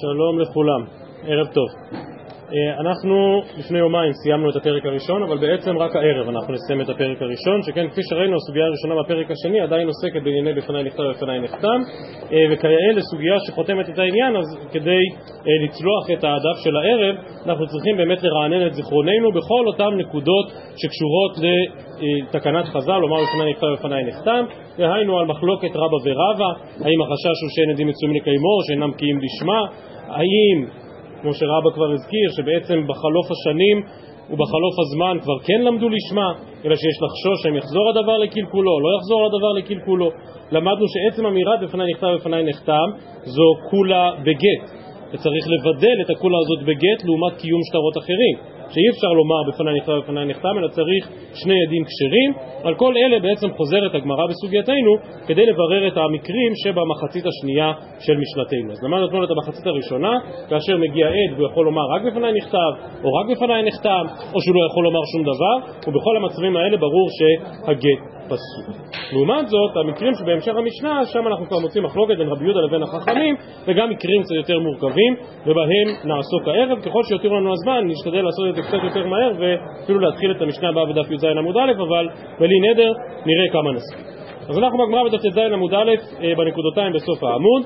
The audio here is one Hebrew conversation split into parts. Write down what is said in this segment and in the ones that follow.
שלום לכולם, ערב טוב. אה, אנחנו לפני יומיים סיימנו את הפרק הראשון, אבל בעצם רק הערב אנחנו נסיים את הפרק הראשון, שכן כפי שראינו הסוגיה הראשונה בפרק השני עדיין עוסקת בענייני בפניי נכתב ובפניי נחתם, אה, וכיאה לסוגיה שחותמת את העניין, אז כדי אה, לצלוח את הדף של הערב, אנחנו צריכים באמת לרענן את זיכרוננו בכל אותן נקודות שקשורות לתקנת חז"ל, לומר בפניי נכתב ובפניי נחתם, דהיינו על מחלוקת רבא ורבא, האם החשש הוא שאין עדים מצויים לקיימו, שאינם קיים לשמה, האם כמו שרבא כבר הזכיר, שבעצם בחלוף השנים ובחלוף הזמן כבר כן למדו לשמה, אלא שיש לחשוש האם יחזור הדבר לקלקולו לא יחזור הדבר לקלקולו. למדנו שעצם אמירת בפניי נכתב ובפניי נחתם זו כולה בגט, וצריך לבדל את הכולה הזאת בגט לעומת קיום שטרות אחרים. שאי אפשר לומר בפניי נכתב ובפניי נחתם, אלא צריך שני עדים כשרים. על כל אלה בעצם חוזרת הגמרא בסוגייתנו כדי לברר את המקרים שבמחצית השנייה של משנתנו. אז למדנו אתמול את המחצית הראשונה, כאשר מגיע עד והוא יכול לומר רק בפניי נכתב, או רק בפניי נחתם, או שהוא לא יכול לומר שום דבר, ובכל המצבים האלה ברור שהגט פסול. לעומת זאת, המקרים שבהמשך המשנה, שם אנחנו כבר מוצאים מחלוקת בין רבי יהודה לבין החכמים, וגם מקרים קצת יותר מורכבים, ובהם נעסוק הערב. ככל שיותיר לנו הזמן, נשתדל לעשות את זה קצת יותר מהר, ואפילו להתחיל את המשנה הבאה בדף י"ז עמוד א', אבל בלי נדר, נראה כמה נספיק. אז אנחנו בגמרא בדף י"ז עמוד א', אה, בנקודותיים בסוף העמוד.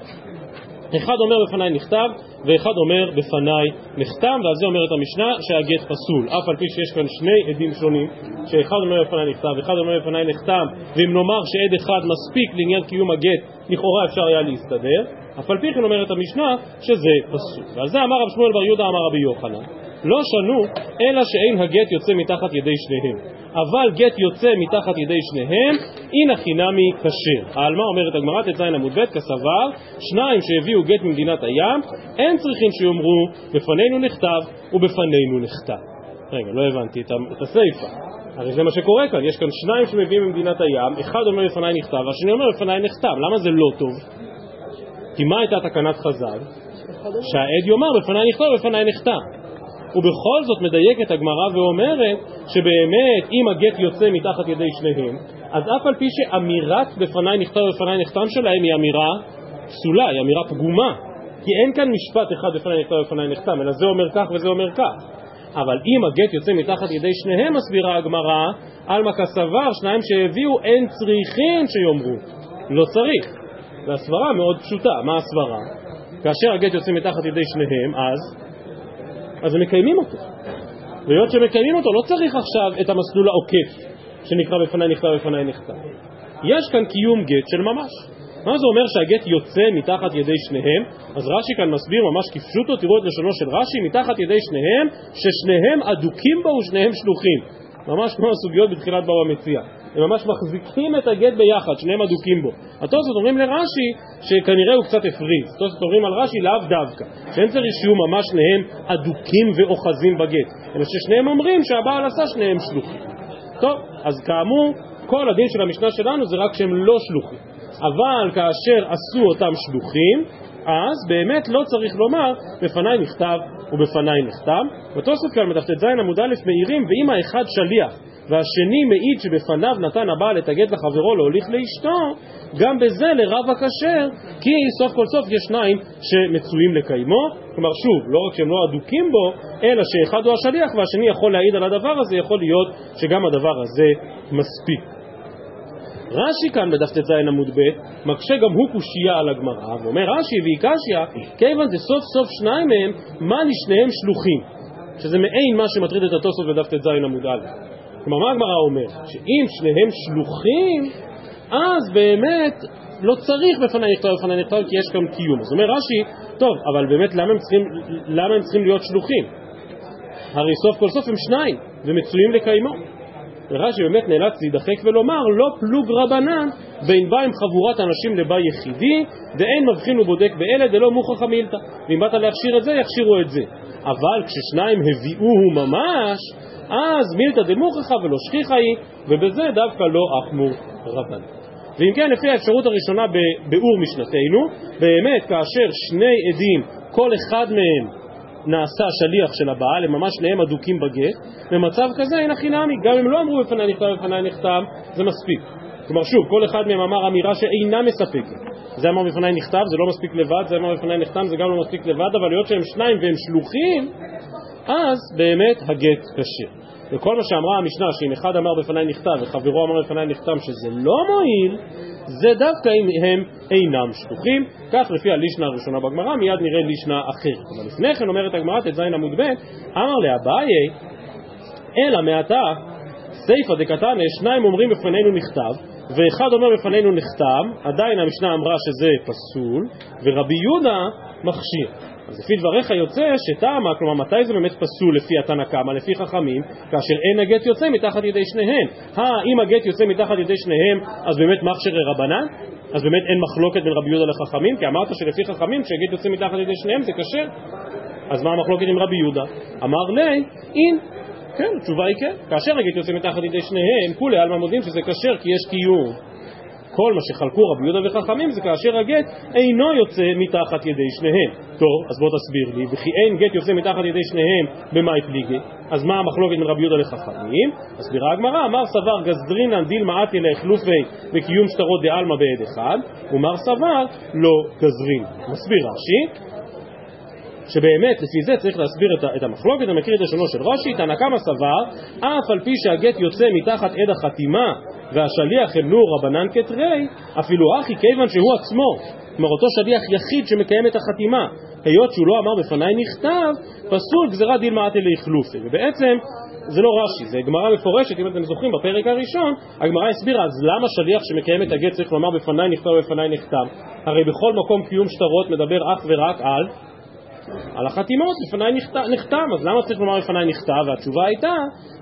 אחד אומר בפניי נכתב, ואחד אומר בפניי נחתם, ועל זה אומרת המשנה שהגט פסול. אף על פי שיש כאן שני עדים שונים, שאחד אומר בפניי נכתב, ואחד אומר בפניי נחתם, ואם נאמר שעד אחד מספיק לעניין קיום הגט, לכאורה אפשר היה להסתדר, אף על פי כן אומרת המשנה שזה פסול. ועל זה אמר רב שמואל בר יהודה אמר רבי יוחנן, לא שנו, אלא שאין הגט יוצא מתחת ידי שניהם. אבל גט יוצא מתחת ידי שניהם, אינא חינמי כשר. על מה אומרת הגמרא ט"ז עמוד ב' כסבר, שניים שהביאו גט ממדינת הים, אין צריכים שיאמרו בפנינו נכתב ובפנינו נכתב. רגע, לא הבנתי את הסיפא. הרי זה מה שקורה כאן, יש כאן שניים שמביאים ממדינת הים, אחד אומר בפניי נכתב והשני אומר בפניי נכתב. למה זה לא טוב? כי מה הייתה תקנת חז"ל? שהעד יאמר בפניי נכתב ובפניי נכתב. ובכל זאת מדייקת הגמרא ואומרת שבאמת אם הגט יוצא מתחת ידי שניהם, אז אף על פי שאמירת בפניי נכתב ובפניי נחתם שלהם היא אמירה פסולה, היא אמירה פגומה, כי אין כאן משפט אחד בפניי נכתב ובפניי נחתם, אלא זה אומר כך וזה אומר כך. אבל אם הגט יוצא מתחת ידי שניהם, מסבירה הגמרא, עלמא כסבר, שניים שהביאו, אין צריכים שיאמרו. לא צריך. והסברה מאוד פשוטה. מה הסברה? כאשר הגט יוצא מתחת ידי שניהם, אז אז הם מקיימים אותו. והיות שמקיימים אותו, לא צריך עכשיו את המסלול העוקף שנקרא בפניי נכתב בפניי נכתב. יש כאן קיום גט של ממש. מה זה אומר שהגט יוצא מתחת ידי שניהם? אז רש"י כאן מסביר ממש כפשוטו, תראו את לשונו של רש"י, מתחת ידי שניהם, ששניהם אדוקים בו ושניהם שלוחים. ממש כמו הסוגיות בתחילת בבא מציע. הם ממש מחזיקים את הגט ביחד, שניהם אדוקים בו. התוספות אומרים לרש"י שכנראה הוא קצת הפריז. התוספות אומרים על רש"י לאו דווקא, שאין צריך שיהיו ממש שניהם אדוקים ואוחזים בגט, אלא ששניהם אומרים שהבעל עשה שניהם שלוחים. טוב, אז כאמור, כל הדין של המשנה שלנו זה רק שהם לא שלוחים. אבל כאשר עשו אותם שלוחים, אז באמת לא צריך לומר בפניי נכתב ובפניי נחתם. בתוספות כאן בדף ט"ז עמוד א' מעירים ואם האחד שליח והשני מעיד שבפניו נתן הבעל את הגט לחברו להוליך לאשתו, גם בזה לרב הכשר, כי סוף כל סוף יש שניים שמצויים לקיימו. כלומר, שוב, לא רק שהם לא אדוקים בו, אלא שאחד הוא השליח והשני יכול להעיד על הדבר הזה, יכול להיות שגם הדבר הזה מספיק. רש"י כאן בדף ט"ז עמוד ב' מקשה גם הוא קושייה על הגמרא, ואומר רש"י והיא קשיא, כיוון דסוף סוף שניים מהם, מה לשניהם שלוחים? שזה מעין מה שמטריד את התוספות בדף ט"ז עמוד א'. כלומר, מה הגמרא אומרת? שאם שניהם שלוחים, אז באמת לא צריך בפניי נכתב בפניי נכתב כי יש כאן קיום. אז אומר רש"י, טוב, אבל באמת למה הם צריכים, למה הם צריכים להיות שלוחים? הרי סוף כל סוף הם שניים, ומצויים לקיימו. ורש"י באמת נאלץ להידחק ולומר, לא פלוג רבנן בין בא עם חבורת אנשים לבא יחידי, ואין מבחין ובודק באלה דלא מוכרח המילתא. ואם באת להכשיר את זה, יכשירו את זה. אבל כששניים הביאוהו ממש, אז מילתא דמוכחה ולא שכיחה היא, ובזה דווקא לא אחמור רבן. ואם כן, לפי האפשרות הראשונה בביאור משנתנו, באמת כאשר שני עדים, כל אחד מהם נעשה שליח של הבעל, הם ממש שניהם אדוקים בגט, במצב כזה אין הכי נמי, גם אם לא אמרו בפניי נכתב ובפניי נכתב, זה מספיק. כלומר שוב, כל אחד מהם אמר אמירה שאינה מספקת. זה אמר בפניי נכתב, זה לא מספיק לבד, זה אמר בפניי נחתם, זה גם לא מספיק לבד, אבל היות שהם שניים והם שלוחים, אז באמת הגט כשר. וכל מה שאמרה המשנה, שאם אחד אמר בפניי נכתב וחברו אמר בפניי נכתב שזה לא מועיל, זה דווקא אם הם אינם שלוחים, כך לפי הלישנה הראשונה בגמרא, מיד נראה לישנה אחרת. אבל לפני כן אומרת הגמרא ט"ז עמוד ב', אמר לאביי, אלא מעתה סיפא דקתנא, שניים אומרים בפנינו נכתב, ואחד אומר בפנינו נחתם, עדיין המשנה אמרה שזה פסול, ורבי יהודה מכשיר. אז לפי דבריך יוצא שטעמה, כלומר מתי זה באמת פסול לפי התנא קמא, לפי חכמים, כאשר אין הגט יוצא מתחת ידי שניהם. אה, אם הגט יוצא מתחת ידי שניהם, אז באמת מכשיר רבנן? אז באמת אין מחלוקת בין רבי יהודה לחכמים? כי אמרת שלפי חכמים כשהגט יוצא מתחת ידי שניהם זה כשר. אז מה המחלוקת עם רבי יהודה? אמר ליה, אין. כן, התשובה היא כן. כאשר הגט יוצא מתחת ידי שניהם, כולי עלמא מודים שזה כשר כי יש קיום. כל מה שחלקו רבי יהודה וחכמים זה כאשר הגט אינו יוצא מתחת ידי שניהם. טוב, אז בוא תסביר לי, וכי אין גט יוצא מתחת ידי שניהם במאי פליגי, אז מה המחלוקת בין רבי יהודה לחכמים? מסבירה הגמרא, אמר סבר גזרינן דילמא אתי לאיחלופי בקיום שטרות דעלמא בעד אחד, ומר סבר לא גזרין. מסביר רש"י, שבאמת לפי זה צריך להסביר את המחלוקת, אני מכיר את לשונו של רש"י, תנא קמא סבר, אף על פי שהגט יוצא מתחת עד החתימה והשליח הם נור רבנן כתרי, אפילו אחי כיוון שהוא עצמו, כלומר אותו שליח יחיד שמקיים את החתימה, היות שהוא לא אמר בפניי נכתב, פסול גזירת דילמה עטי לאכלופי, ובעצם זה לא רש"י, זה גמרא מפורשת, אם אתם זוכרים, בפרק הראשון, הגמרא הסבירה, אז למה שליח שמקיים את הגט צריך לומר בפניי נכתב ובפניי נחתם? הרי בכל מקום קיום שטרות מדבר אך ורק על על החתימות לפניי נחתם, אז למה צריך לומר לפניי נכתב? והתשובה הייתה,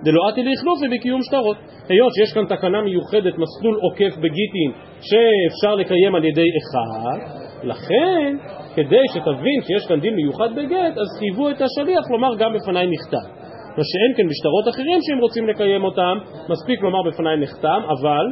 דלא עתי לאכלופי בקיום שטרות. היות שיש כאן תקנה מיוחדת, מסלול עוקף בגיטין, שאפשר לקיים על ידי אחד, לכן, כדי שתבין שיש כאן דין מיוחד בגט, אז חייבו את השליח לומר גם בפניי נכתב. מה שאין כן בשטרות אחרים שהם רוצים לקיים אותם, מספיק לומר בפניי נחתם, אבל,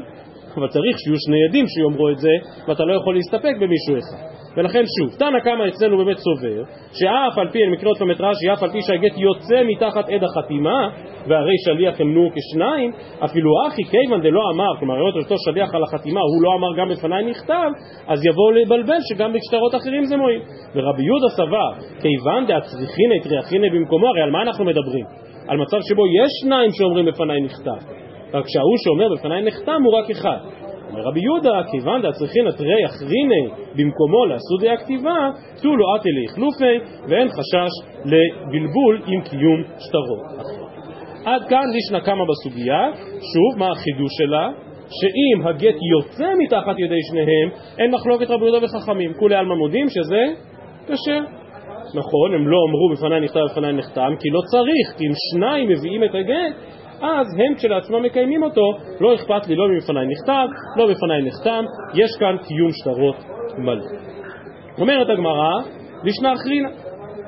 אבל צריך שיהיו שני עדים שיאמרו את זה, ואתה לא יכול להסתפק במישהו אחד. ולכן שוב, תנא קמא אצלנו באמת סובר, שאף על פי, אני מקריא עוד פעם את רש"י, אף על פי שהגט יוצא מתחת עד החתימה, והרי שליח אמנו כשניים, אפילו אחי כיוון דלא אמר, כלומר, היות אותו שליח על החתימה, הוא לא אמר גם בפניי נכתב, אז יבואו לבלבל שגם בשטרות אחרים זה מועיל. ורבי יהודה סבר, כיוון דאצריכינא טריאכינא במקומו, הרי על מה אנחנו מדברים? על מצב שבו יש שניים שאומרים בפניי נכתב, רק שההוא שאומר בפניי נחתם הוא רק אחד. אומר רבי יהודה, כיוון דצריכין תרי אחריני במקומו לעשות הכתיבה, תו לו עטי לאכלופי, ואין חשש לבלבול עם קיום שטרות עד כאן לישנה קמה בסוגיה, שוב, מה החידוש שלה? שאם הגט יוצא מתחת ידי שניהם, אין מחלוקת רבי יהודה וחכמים. כולי עלמא מודים שזה כשר. נכון, הם לא אמרו בפניי נכתב בפניי נחתם, כי לא צריך, כי אם שניים מביאים את הגט, אז הם כשלעצמם מקיימים אותו, לא אכפת לי לא מפניי נכתב, לא בפניי נחתם, יש כאן קיום שטרות מלא. אומרת הגמרא, לישנא אחרינה,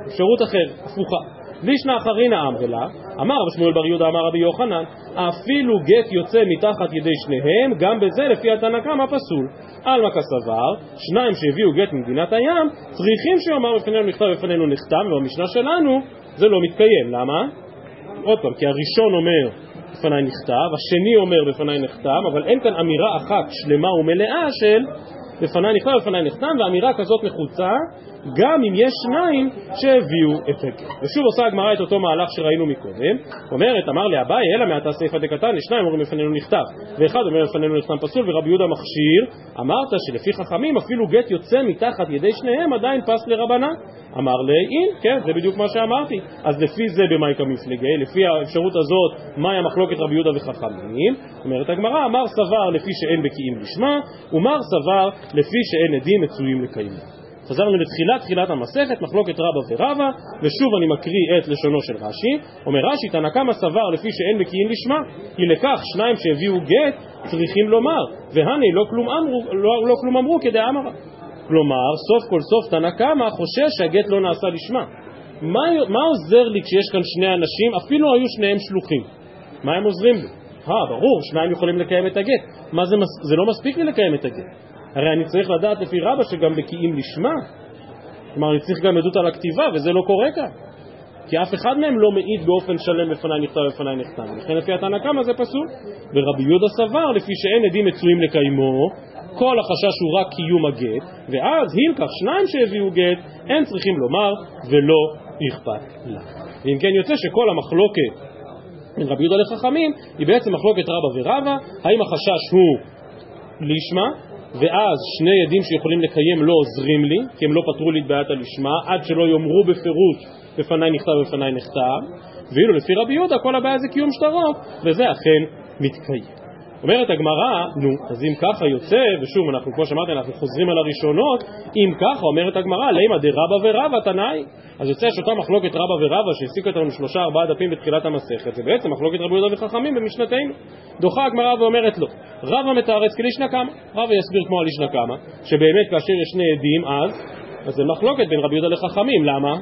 אפשרות אחרת, הפוכה. לישנא אחרינה אמרלה, אמר שמואל בר יהודה אמר רבי יוחנן, אפילו גט יוצא מתחת ידי שניהם, גם בזה לפי התנא קמא פסול. עלמא כסבר, שניים שהביאו גט ממדינת הים, צריכים שיאמר בפנינו נכתב בפנינו נחתם, ובמשנה שלנו זה לא מתקיים. למה? עוד פעם, כי הראשון אומר בפניי נכתב, השני אומר בפניי נחתם, אבל אין כאן אמירה אחת שלמה ומלאה של בפניי נכתב, בפניי נחתם, ואמירה כזאת נחוצה גם אם יש שניים שהביאו את הגט. ושוב עושה הגמרא את אותו מהלך שראינו מקודם, אומרת, אמר לי אביי, אלא מעתה סיפא דקתן, לשניים אומרים בפנינו נכתב, ואחד אומר בפנינו נחתם פסול, ורבי יהודה מכשיר, אמרת שלפי חכמים אפילו גט יוצא מתחת ידי שניהם עדיין פס לרבנן. אמר לי, אין, כן, זה בדיוק מה שאמרתי. אז לפי זה במאי כמפלגי, לפי האפשרות הזאת, מהי המחלוקת רבי יהודה וחכמים? אומרת הגמרא, אמר סבר לפי שאין בקיאים לשמה, ומר סבר לפי שאין עדים מצויים לקיימו. חזרנו לתחילת תחילת המסכת, מחלוקת רבא ורבא, ושוב אני מקריא את לשונו של רש"י. אומר רש"י, תנא קמא סבר לפי שאין בקיאים לשמה, כי לכך שניים שהביאו גט צריכים לומר, והני לא כלום אמרו, לא, לא כלום אמרו כדאמרה. כלומר, סוף כל סוף תנא קמא חושש שהגט לא נעשה לשמה. מה, מה עוזר לי כשיש כאן שני אנשים, אפילו היו שניהם שלוחים? מה הם עוזרים לי? אה, ברור, שניים יכולים לקיים את הגט. מה זה, זה לא מספיק לי לקיים את הגט. הרי אני צריך לדעת לפי רבא שגם בקיאים לשמה. כלומר, אני צריך גם עדות על הכתיבה, וזה לא קורה כאן. כי אף אחד מהם לא מעיד באופן שלם בפניי נכתב ובפניי נחתם. לכן לפי התנא קמא זה פסול. ורבי יהודה סבר, לפי שאין עדים מצויים לקיימו, כל החשש הוא רק קיום הגט, ואז הילקח שניים שהביאו גט, הם צריכים לומר ולא אכפת לה. ואם כן יוצא שכל המחלוקת בין רבי יהודה לחכמים היא בעצם מחלוקת רבא ורבא, האם החשש הוא לשמה, ואז שני עדים שיכולים לקיים לא עוזרים לי, כי הם לא פתרו לי את בעיית הלשמה, עד שלא יאמרו בפירוש בפניי נכתב ובפניי נכתב, ואילו לפי רבי יהודה כל הבעיה זה קיום שטרות, וזה אכן מתקיים. אומרת הגמרא, נו, אז אם ככה יוצא, ושוב, אנחנו, כמו שאמרתי, אנחנו חוזרים על הראשונות, אם ככה, אומרת הגמרא, לימא דרבא ורבא תנאי. אז יוצא שאותה מחלוקת רבא ורבא שהעסיקה אותנו שלושה ארבעה דפים בתחילת המסכת, זה בעצם מחלוקת רבי יהודה וחכמים במשנתנו. דוחה הגמרא ואומרת לו, רבא מתארץ כלישנא קמא, רבא יסביר כמו הלישנא קמא, שבאמת כאשר יש שני עדים אז, אז זה מחלוקת בין רבי יהודה לחכמים, למה?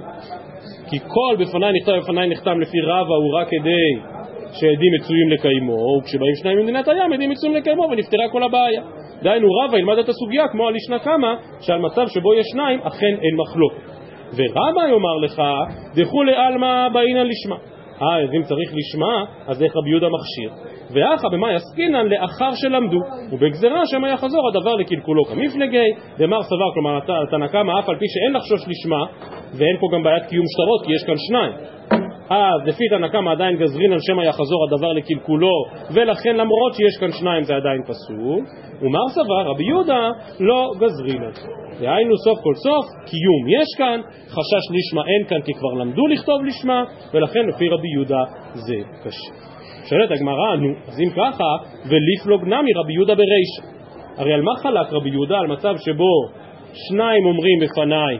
כי כל בפניי נכתב בפניי נחתם לפי רבא הוא רק כדי שעדים מצויים לקיימו, וכשבאים שניים ממדינת הים עדים מצויים לקיימו ונפתרה כל הבעיה. דהיינו רבא ילמד את הסוגיה כמו על ישנה קמא, שעל מצב שבו יש שניים אכן אין מחלוקת. ורבא יאמר לך, דכולי עלמא באינן לשמה. אה, אז אם צריך לשמה, אז איך רבי יהודה מכשיר? ואחא במאי עסקינן לאחר שלמדו, ובגזרה שמא יחזור הדבר לקלקולו כמפלגי, דמר סבר, כלומר תנא קמא אף על פי שאין לחשוש לשמה, ואין פה גם בעיית קיום שטרות כי יש כאן שניים. אז לפי תנא קמא עדיין גזרינן שמא יחזור הדבר לקלקולו, ולכן למרות שיש כאן שניים זה עדיין פסול, ומר סבר רבי יהודה לא גזרינן. דהיינו סוף כל סוף, קיום יש כאן, חשש לשמה אין כאן כי כבר למדו לכתוב לשמה, ולכן לפי רבי יהודה זה קשה. שואלת הגמרא, נו, אז אם ככה, וליפלוג נמי רבי יהודה ברישא. הרי על מה חלק רבי יהודה? על מצב שבו שניים אומרים בפניי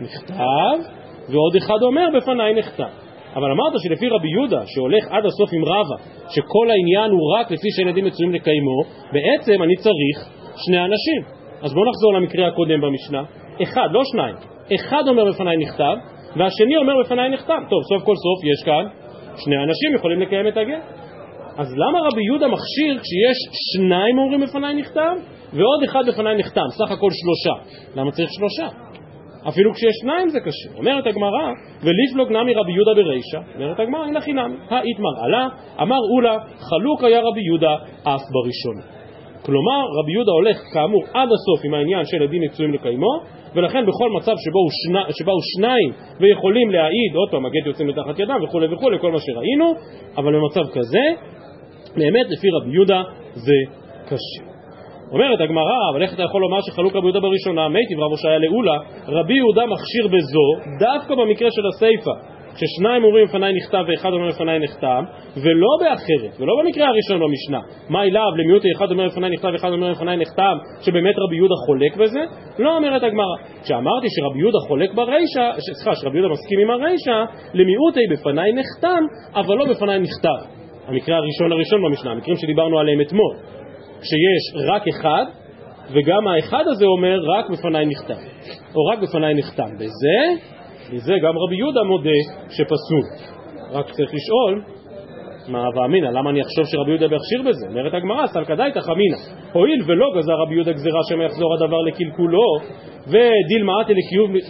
נכתב, ועוד אחד אומר בפניי נכתב. אבל אמרת שלפי רבי יהודה, שהולך עד הסוף עם רבא, שכל העניין הוא רק לפי שילדים מצויים לקיימו, בעצם אני צריך שני אנשים. אז בואו נחזור למקרה הקודם במשנה. אחד, לא שניים. אחד אומר בפניי נכתב, והשני אומר בפניי נכתב. טוב, סוף כל סוף יש כאן שני אנשים יכולים לקיים את הגט. אז למה רבי יהודה מכשיר כשיש שניים אומרים בפניי נכתב, ועוד אחד בפניי נחתם, סך הכל שלושה? למה צריך שלושה? אפילו כשיש שניים זה קשה. אומרת הגמרא, וליפלוג נמי רבי יהודה ברישא, אומרת הגמרא, הנה חינם, האיתמר עלה, אמר אולה, חלוק היה רבי יהודה אף בראשון. כלומר, רבי יהודה הולך כאמור עד הסוף עם העניין של עדים מצויים לקיימו, ולכן בכל מצב שבו, שני, שבו שניים ויכולים להעיד, עוד פעם, הגט יוצא מתחת ידם וכולי וכולי, כל מה שראינו, אבל במצב כזה, באמת לפי רבי יהודה זה קשה. אומרת הגמרא, אבל איך אתה יכול לומר שחלוק רבי יהודה בראשונה, מייטיב רב הושעיה לעולה, רבי יהודה מכשיר בזו, דווקא במקרה של הסיפא, ששניים אומרים לפניי נכתב ואחד אומר לפניי נחתם, ולא באחרת, ולא במקרה הראשון במשנה. מה אליו למיעוטי אחד אומר לפניי נכתב ואחד אומר לפניי נחתם, שבאמת רבי יהודה חולק בזה? לא אומרת הגמרא. כשאמרתי שרבי יהודה חולק ברישא, סליחה, שרבי יהודה מסכים עם הרישא, למיעוטי בפניי נחתם, אבל לא בפניי נכתב. המקרה הראשון הראשון במשנה, המקרים שדיברנו עליהם אתמול. כשיש רק אחד, וגם האחד הזה אומר רק בפניי נכתב, או רק בפניי נחתם. בזה, בזה גם רבי יהודה מודה שפסול. רק צריך לשאול, מה הווה אמינא, למה אני אחשוב שרבי יהודה יכשיר בזה? אומרת הגמרא, סלקדאיתא חמינא. הואיל ולא גזר רבי יהודה גזירה שמא יחזור הדבר לקלקולו, ודילמא אתי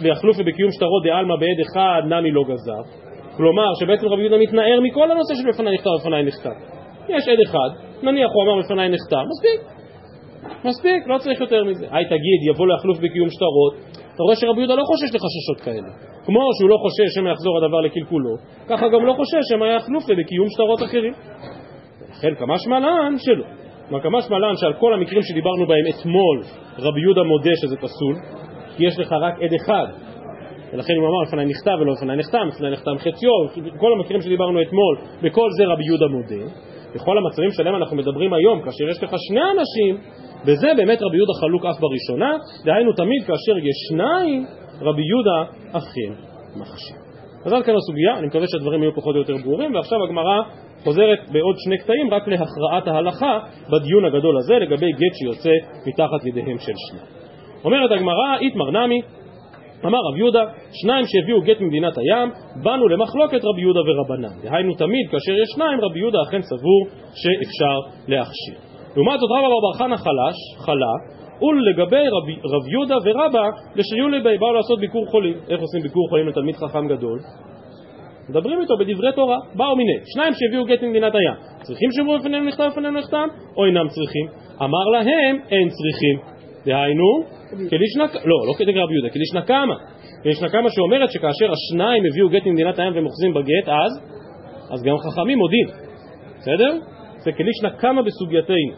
ויחלופי בקיום שטרות דעלמא בעד אחד, נמי לא גזר. כלומר, שבעצם רבי יהודה מתנער מכל הנושא של בפניי נכתב ובפניי נכתב. יש עד אחד, נניח הוא אמר בפניי נחתם, מספיק. מספיק, לא צריך יותר מזה. היי תגיד, יבוא להחלוף בקיום שטרות, אתה רואה שרבי יהודה לא חושש לחששות כאלה. כמו שהוא לא חושש שמא יחזור הדבר לקלקולו, ככה גם לא חושש שמא יחלוף בקיום שטרות אחרים. לכן כמה שמלן שלא. כלומר כמה שמלן שעל כל המקרים שדיברנו בהם אתמול, רבי יהודה מודה שזה פסול, כי יש לך רק עד אחד. ולכן הוא אמר לפניי נכתב ולא לפניי נחתם, לפניי נחתם חציו, כל המקרים שדיברנו אתמול, בכל זה רבי יהודה מודה. בכל המצבים שלהם אנחנו מדברים היום, כאשר יש לך שני אנשים, בזה באמת רבי יהודה חלוק אף בראשונה, דהיינו תמיד כאשר יש שניים, רבי יהודה אכן מכשיר. אז עד כאן הסוגיה, אני מקווה שהדברים יהיו פחות או יותר ברורים, ועכשיו הגמרא חוזרת בעוד שני קטעים רק להכרעת ההלכה בדיון הגדול הזה לגבי גט שיוצא מתחת ידיהם של שניים. אומרת הגמרא, איתמר נמי, אמר רב יהודה, שניים שהביאו גט ממדינת הים, באנו למחלוקת רבי יהודה ורבנן. דהיינו תמיד כאשר יש שניים, רבי יהודה אכן סבור שאפשר להכשיר. לעומת זאת רבא בר חנא חלש, חלה, ולגבי רב, רב יהודה ורבא, לשריולי בי באו לעשות ביקור חולים. איך עושים ביקור חולים לתלמיד חכם גדול? מדברים איתו בדברי תורה, באו מיני, שניים שהביאו גט ממדינת הים. צריכים שיאמרו בפנינו נכתב בפנינו נכתב, או אינם צריכים? אמר להם, אין צריכים. דהיינו, לא, לא כדגר רבי יהודה, כלישנא קמא. כלישנא קמא שאומרת שכאשר השניים הביאו גט ממדינת הים והם אוחזים בגט, אז, אז גם חכמים מודים. בסדר? זה כלישנא קמא בסוגייתנו.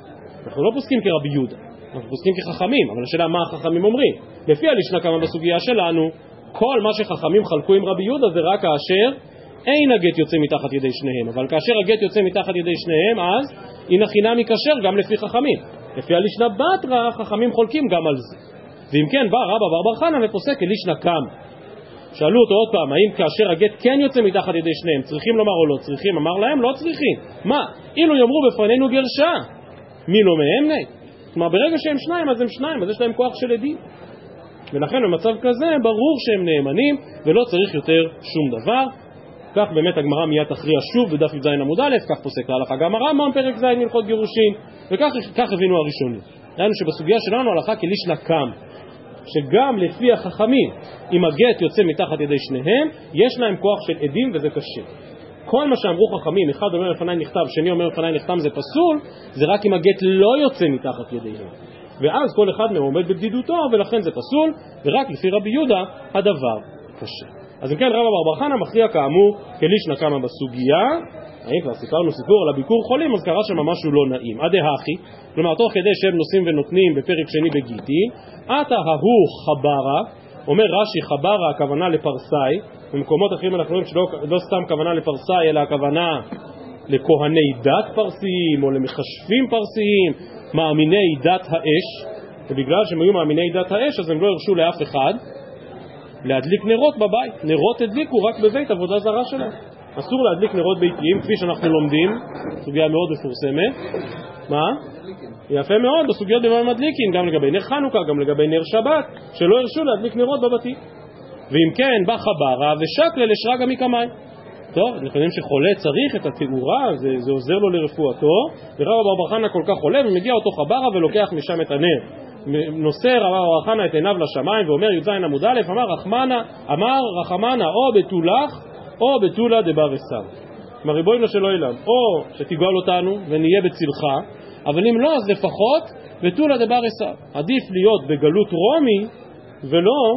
אנחנו לא פוסקים כרבי יהודה, אנחנו פוסקים כחכמים, אבל השאלה מה החכמים אומרים. לפי הלישנא קמא בסוגיה שלנו, כל מה שחכמים חלקו עם רבי יהודה זה רק כאשר אין הגט יוצא מתחת ידי שניהם, אבל כאשר הגט יוצא מתחת ידי שניהם, אז הנה חינמי כשר גם לפי חכמים. לפי הלישנא בתרא, חכמים חולקים גם על זה. ואם כן, בא רבא בר בר חנא ופוסק אלישנא קמא. שאלו אותו עוד פעם, האם כאשר הגט כן יוצא מתחת ידי שניהם, צריכים לומר או לא צריכים? אמר להם, לא צריכים. מה, אילו יאמרו בפנינו גרשה, מי לא מהם נט? כלומר, ברגע שהם שניים, אז הם שניים, אז יש להם כוח של עדים. ולכן במצב כזה, ברור שהם נאמנים, ולא צריך יותר שום דבר. כך באמת הגמרא מיד תכריע שוב בדף י"ז עמוד א', כך פוסק להלכה גם הרמב"ם פרק ז' הלכות גירושין, וכך הבינו הראשונים. ראינו שבסוגיה שלנו הלכה כלישנא קם, שגם לפי החכמים, אם הגט יוצא מתחת ידי שניהם, יש להם כוח של עדים וזה קשה. כל מה שאמרו חכמים, אחד אומר לפניי נכתב, שני אומר לפניי נחתם זה פסול, זה רק אם הגט לא יוצא מתחת ידיהם. ואז כל אחד מהם עומד בבדידותו ולכן זה פסול, ורק לפי רבי יהודה הדבר קשה. אז אם כן רבא בר בר חנא מכריע כאמור כלישנא קמא בסוגיה, האם כבר סיפרנו סיפור על הביקור חולים, אז קרה שם משהו לא נעים. עדי הכי, כלומר תוך כדי שהם נושאים ונותנים בפרק שני בגיטי, עתה ההוא חברה, אומר רש"י חברה הכוונה לפרסאי, במקומות אחרים אנחנו רואים שלא לא סתם כוונה לפרסאי אלא הכוונה לכהני דת פרסיים או למכשפים פרסיים, מאמיני דת האש, ובגלל שהם היו מאמיני דת האש אז הם לא הרשו לאף אחד להדליק נרות בבית. נרות הדליקו רק בבית עבודה זרה שלהם. אסור להדליק נרות ביתיים, כפי שאנחנו לומדים, סוגיה מאוד מפורסמת. מה? יפה מאוד, בסוגיות דבר מדליקין, גם לגבי נר חנוכה, גם לגבי נר שבת, שלא הרשו להדליק נרות בבתים. ואם כן, בא חברה ושקלה לשרגא מקמיים. טוב, אנחנו יודעים שחולה צריך את התאורה, זה, זה עוזר לו לרפואתו, ורבא בר חנא כל כך חולה, ומגיע אותו חברה ולוקח משם את הנר. נושא רבא בר חנא את עיניו לשמיים ואומר י"ז עמוד א', אמר רחמנה, אמר רחמנה או בתולך או בתולה דבר וסר. כלומר ריבונו של עולם, או שתגאל אותנו ונהיה בצלך, אבל אם לא אז לפחות בתולה דבר וסר. עדיף להיות בגלות רומי ולא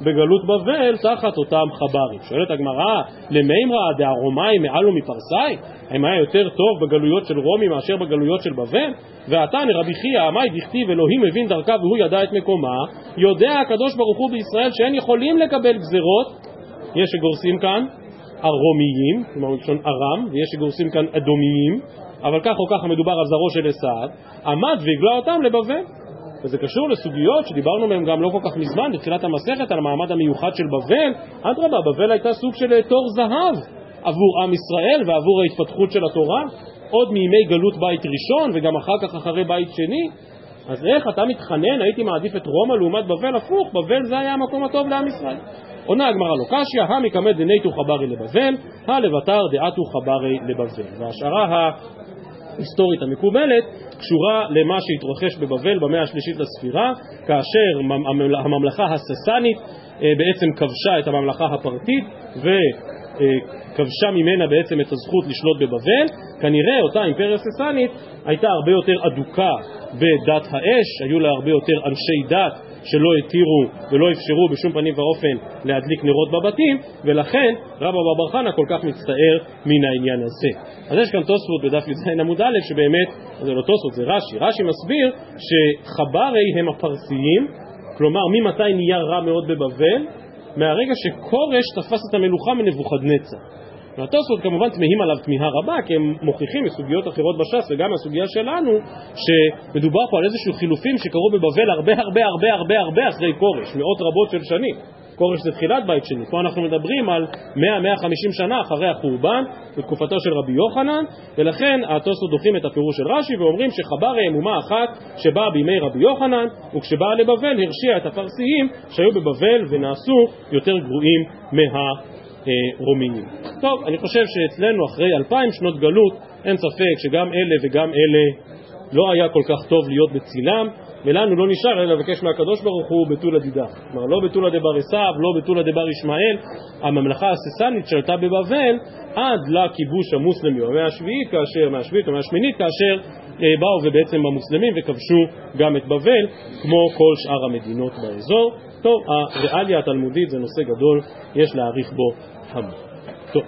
בגלות בבל תחת אותם חברים. שואלת הגמרא, למימרא דהרומאי מעלו מפרסאי? האם היה יותר טוב בגלויות של רומי מאשר בגלויות של בבל? ועתני רבי חייא, עמי דכתיב אלוהים מבין דרכה והוא ידע את מקומה, יודע הקדוש ברוך הוא בישראל שאין יכולים לקבל גזרות, יש שגורסים כאן ארומיים, כלומר מלשון ארם, ויש שגורסים כאן אדומיים, אבל כך או ככה מדובר על זרעו של עשיו, עמד והגלה אותם לבבל. וזה קשור לסוגיות שדיברנו מהן גם לא כל כך מזמן, בתחילת המסכת, על המעמד המיוחד של בבל. אדרבה, בבל הייתה סוג של תור זהב עבור עם ישראל ועבור ההתפתחות של התורה, עוד מימי גלות בית ראשון וגם אחר כך אחרי בית שני. אז איך אתה מתחנן, הייתי מעדיף את רומא לעומת בבל, הפוך, בבל זה היה המקום הטוב לעם ישראל. עונה הגמרא לא קשיא, המקמא דנייתו חברי לבבל, הלבתר דעתו חברי לבבל. וההשערה ההיסטורית המקובלת קשורה למה שהתרחש בבבל במאה השלישית לספירה, כאשר הממלכה הססנית אה, בעצם כבשה את הממלכה הפרטית וכבשה ממנה בעצם את הזכות לשלוט בבבל, כנראה אותה אימפריה ססנית הייתה הרבה יותר אדוקה בדת האש, היו לה הרבה יותר אנשי דת שלא התירו ולא אפשרו בשום פנים ואופן להדליק נרות בבתים, ולכן רבא בר חנא כל כך מצטער מן העניין הזה. אז יש כאן תוספות בדף י"ז עמוד א', שבאמת, זה לא תוספות, זה רש"י. רש"י מסביר שחברי הם הפרסיים, כלומר ממתי נהיה רע מאוד בבבל? מהרגע שכורש תפס את המלוכה מנבוכדנצר. והתוספות כמובן תמהים עליו תמיהה רבה, כי הם מוכיחים מסוגיות אחרות בש"ס וגם מהסוגיה שלנו, שמדובר פה על איזשהו חילופים שקרו בבבל הרבה הרבה הרבה הרבה הרבה אחרי כורש, מאות רבות של שנים. כורש זה תחילת בית שני, פה אנחנו מדברים על 100-150 שנה אחרי החורבן, בתקופתו של רבי יוחנן, ולכן התוספות דוחים את הפירוש של רש"י ואומרים שחברי הם אומה אחת שבאה בימי רבי יוחנן, וכשבאה לבבל הרשיעה את הפרסיים שהיו בבבל ונעשו יותר גרועים מה... רומיים. טוב, אני חושב שאצלנו אחרי אלפיים שנות גלות אין ספק שגם אלה וגם אלה לא היה כל כך טוב להיות בצילם ולנו לא נשאר אלא לבקש מהקדוש ברוך הוא בתולה דידה. כלומר, לא בתולה דבר עשיו, לא בתולה דבר ישמעאל. הממלכה הססנית שלטה בבבל עד לכיבוש המוסלמי במאה השביעית, כאשר, מהשביעית או מהשמינית, כאשר אה, באו ובעצם המוסלמים וכבשו גם את בבל, כמו כל שאר המדינות באזור. טוב, הריאליה התלמודית זה נושא גדול, יש להעריך בו המון. טוב,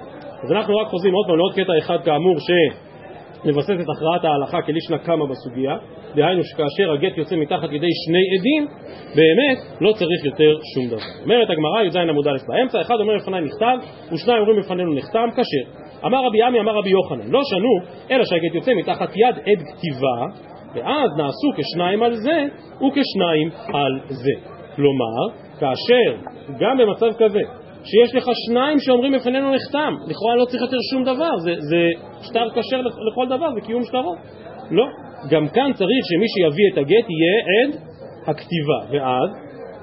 אז אנחנו רק חוזרים עוד פעם לעוד קטע אחד כאמור שמבסס את הכרעת ההלכה כלישנה קמה בסוגיה, דהיינו שכאשר הגט יוצא מתחת ידי שני עדים, באמת לא צריך יותר שום דבר. אומרת הגמרא י"ז עמוד א' באמצע, אחד אומר לפניי נכתב ושניים אומרים לפנינו נחתם, כשר. אמר רבי עמי אמר רבי יוחנן, לא שנו, אלא שהגט יוצא מתחת יד עד כתיבה, ואז נעשו כשניים על זה וכשניים על זה. כלומר, כאשר, גם במצב כזה, שיש לך שניים שאומרים בפנינו נחתם, לכאורה לא צריך יותר שום דבר, זה, זה שטר כשר לכל דבר, זה קיום שטרות. לא. גם כאן צריך שמי שיביא את הגט יהיה עד הכתיבה, ואז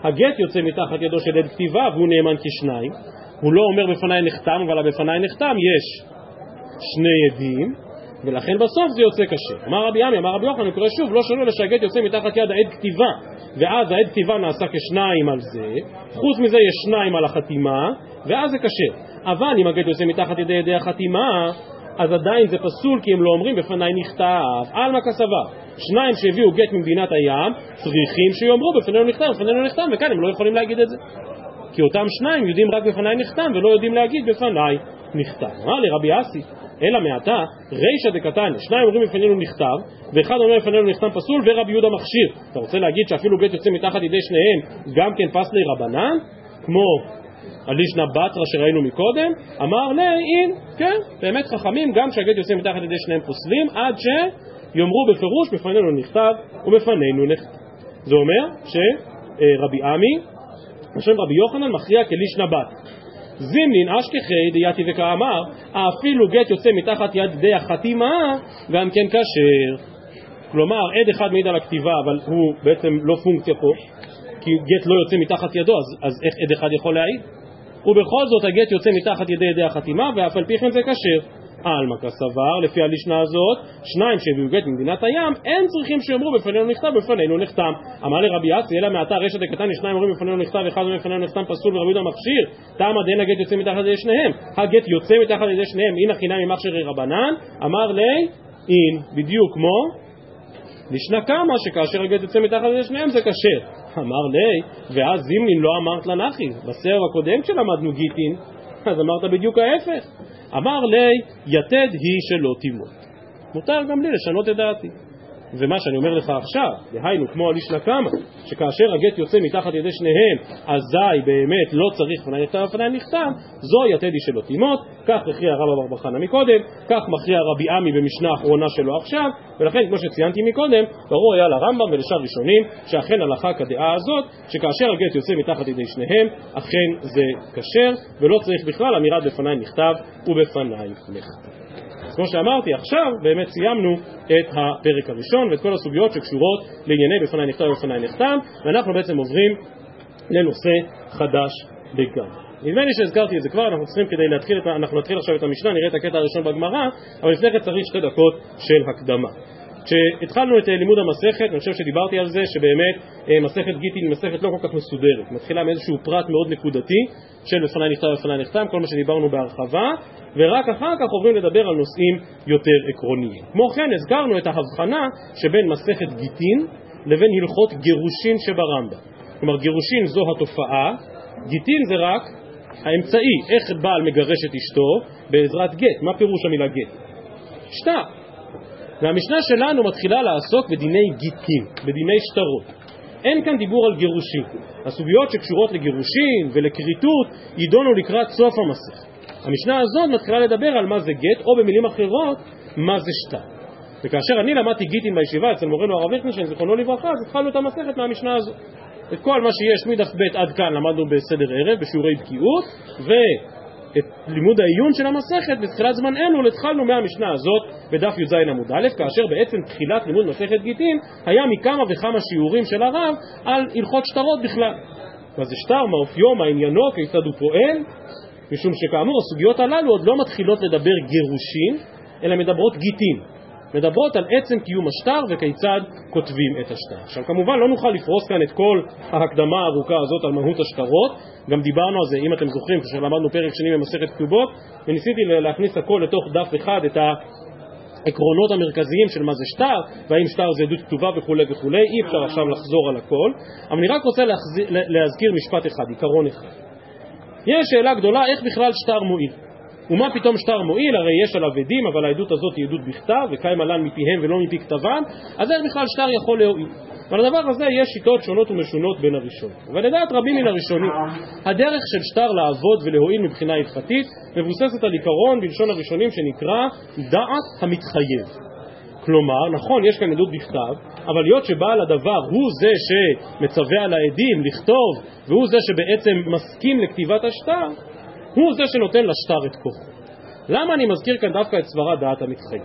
הגט יוצא מתחת ידו של עד כתיבה והוא נאמן כשניים, הוא לא אומר בפניי נחתם, אבל בפניי נחתם יש שני עדים, ולכן בסוף זה יוצא קשה. אמר רבי עמי, אמר רבי יוחנן, אני קורא שוב, לא שונה שהגט יוצא מתחת יד העד כתיבה, ואז העד כתיבה נעשה כשניים על זה, חוץ מזה יש שניים על החתימה, ואז זה קשה. אבל אם הגט יוצא מתחת ידי ידי החתימה, אז עדיין זה פסול כי הם לא אומרים בפניי נכתב, עלמא כסבה. שניים שהביאו גט ממדינת הים, צריכים שיאמרו בפנינו נכתב, בפנינו נכתב, וכאן הם לא יכולים להגיד את זה. כי אותם שניים יודעים רק בפניי נכתב ולא יודעים להגיד בפניי נכתב. אמר לי רבי אסי, אלא מעתה, רישא דקתניא, שניים אומרים לפנינו נכתב, ואחד אומר לפנינו נכתב פסול, ורבי יהודה מכשיר. אתה רוצה להגיד שאפילו גט יוצא מתחת ידי שניהם, גם כן פסלי רבנן? כמו הלישנא בתרא שראינו מקודם, אמר לי, אין, כן, באמת חכמים, גם כשהגט יוצא מתחת ידי שניהם פוסלים, עד שיאמרו בפירוש, בפנינו נכתב ובפנינו נכתב. זה אומר שרבי עמי, השם רבי יוחנן מכריע כלישנא בתרא. זימנין אשכחי דייתי וכאמר, אפילו גט יוצא מתחת יד די החתימה, גם כן כשר. כלומר, עד אחד מעיד על הכתיבה, אבל הוא בעצם לא פונקציה פה, כי גט לא יוצא מתחת ידו, אז, אז איך עד אחד יכול להעיד? ובכל זאת הגט יוצא מתחת ידי ידי החתימה, ואף על פי כן זה כשר. עלמא כסבר, לפי הלישנה הזאת, שניים שהביאו גט ממדינת הים, אין צריכים שיאמרו בפנינו נכתב, בפנינו נחתם. אמר לרבי אסי, אלא מעתה רשת דקתני, שניים אומרים בפנינו נכתב, אחד אומר בפנינו נחתם פסול ורבי יהודה מכשיר, טעמא דין הגט יוצא מתחת ידי שניהם. הגט יוצא מתחת ידי שניהם, הנה חינם ממכשירי רבנן, אמר לי, אין, בדיוק כמו לישנה קמה שכאשר הגט יוצא מתחת ידי שניהם זה כשר. אמר לי, ואז זימנין לא אמרת לנחי, בסבב הקודם כשלמדנו גיטין, אז אמרת בדיוק ההפך. אמר לי, יתד היא שלא תימות. מותר גם לי לשנות את דעתי. ומה שאני אומר לך עכשיו, דהיינו כמו הלישנא קמא, שכאשר הגט יוצא מתחת ידי שניהם, אזי באמת לא צריך פנאי נכתב ופנאי נכתב, זו יתדי שלא תימות, כך הכריע רבא בר בחנה מקודם, כך מכריע רבי עמי במשנה האחרונה שלו עכשיו, ולכן כמו שציינתי מקודם, ברור היה לרמב"ם ולשאר ראשונים, שאכן הלכה כדעה הזאת, שכאשר הגט יוצא מתחת ידי שניהם, אכן זה כשר, ולא צריך בכלל אמירת בפניי נכתב ובפניי נכתב. כמו שאמרתי, עכשיו באמת סיימנו את הפרק הראשון ואת כל הסוגיות שקשורות לענייני בפניי נכתב ובפניי נחתם, ואנחנו בעצם עוברים לנושא חדש לגמרי. נדמה לי שהזכרתי את זה כבר, אנחנו צריכים כדי להתחיל, את, אנחנו נתחיל עכשיו את המשנה, נראה את הקטע הראשון בגמרא, אבל לפני כן צריך שתי דקות של הקדמה. כשהתחלנו את אה, לימוד המסכת, אני חושב שדיברתי על זה שבאמת אה, מסכת גיטין היא מסכת לא כל כך מסודרת, מתחילה מאיזשהו פרט מאוד נקודתי של בפניי נכתב ובפניי נחתם, כל מה שדיברנו בהרחבה, ורק אחר כך עוברים לדבר על נושאים יותר עקרוניים. כמו כן הזכרנו את ההבחנה שבין מסכת גיטין לבין הלכות גירושין שברמב"ם. כלומר גירושין זו התופעה, גיטין זה רק האמצעי, איך בעל מגרש את אשתו בעזרת גט, מה פירוש המילה גט? שטר. והמשנה שלנו מתחילה לעסוק בדיני גיטין, בדיני שטרות. אין כאן דיבור על גירושין. הסוגיות שקשורות לגירושין ולכריתות יידונו לקראת סוף המסכת. המשנה הזאת מתחילה לדבר על מה זה גט, או במילים אחרות, מה זה שטר. וכאשר אני למדתי גיטין בישיבה אצל מורנו הרב ליכטנשטיין, זיכרונו לברכה, אז התחלנו את המסכת מהמשנה הזאת. את כל מה שיש מדף ב' עד כאן למדנו בסדר ערב, בשיעורי בקיאות, ו... את לימוד העיון של המסכת בתחילת זמן אלול התחלנו מהמשנה הזאת בדף י"ז עמוד א', כאשר בעצם תחילת לימוד מסכת גיטין היה מכמה וכמה שיעורים של הרב על הלכות שטרות בכלל. מה זה שטר, מה אופיו, מה עניינו, כיצד הוא פועל, משום שכאמור הסוגיות הללו עוד לא מתחילות לדבר גירושין, אלא מדברות גיטין. מדברות על עצם קיום השטר וכיצד כותבים את השטר. עכשיו כמובן לא נוכל לפרוס כאן את כל ההקדמה הארוכה הזאת על מהות השטרות, גם דיברנו על זה, אם אתם זוכרים, כאשר למדנו פרק שני במסכת כתובות, וניסיתי להכניס הכל לתוך דף אחד, את העקרונות המרכזיים של מה זה שטר, והאם שטר זה עדות כתובה וכולי וכולי, אי אפשר עכשיו לחזור על הכל, אבל אני רק רוצה להזכיר משפט אחד, עיקרון אחד. יש שאלה גדולה איך בכלל שטר מועיל. ומה פתאום שטר מועיל? הרי יש עליו עדים, אבל העדות הזאת היא עדות בכתב, וקיים עלן מפיהם ולא מפי כתבם, אז איך בכלל שטר יכול להועיל? ועל הדבר הזה יש שיטות שונות ומשונות בין הראשונים. ולדעת רבים מן הראשונים, הדרך של שטר לעבוד ולהועיל מבחינה הלכתית מבוססת על עיקרון בלשון הראשונים שנקרא דעת המתחייב. כלומר, נכון, יש כאן עדות בכתב, אבל להיות שבעל הדבר הוא זה שמצווה על העדים לכתוב, והוא זה שבעצם מסכים לכתיבת השטר, הוא זה שנותן לשטר את כוחו. למה אני מזכיר כאן דווקא את סברת דעת המתחייב?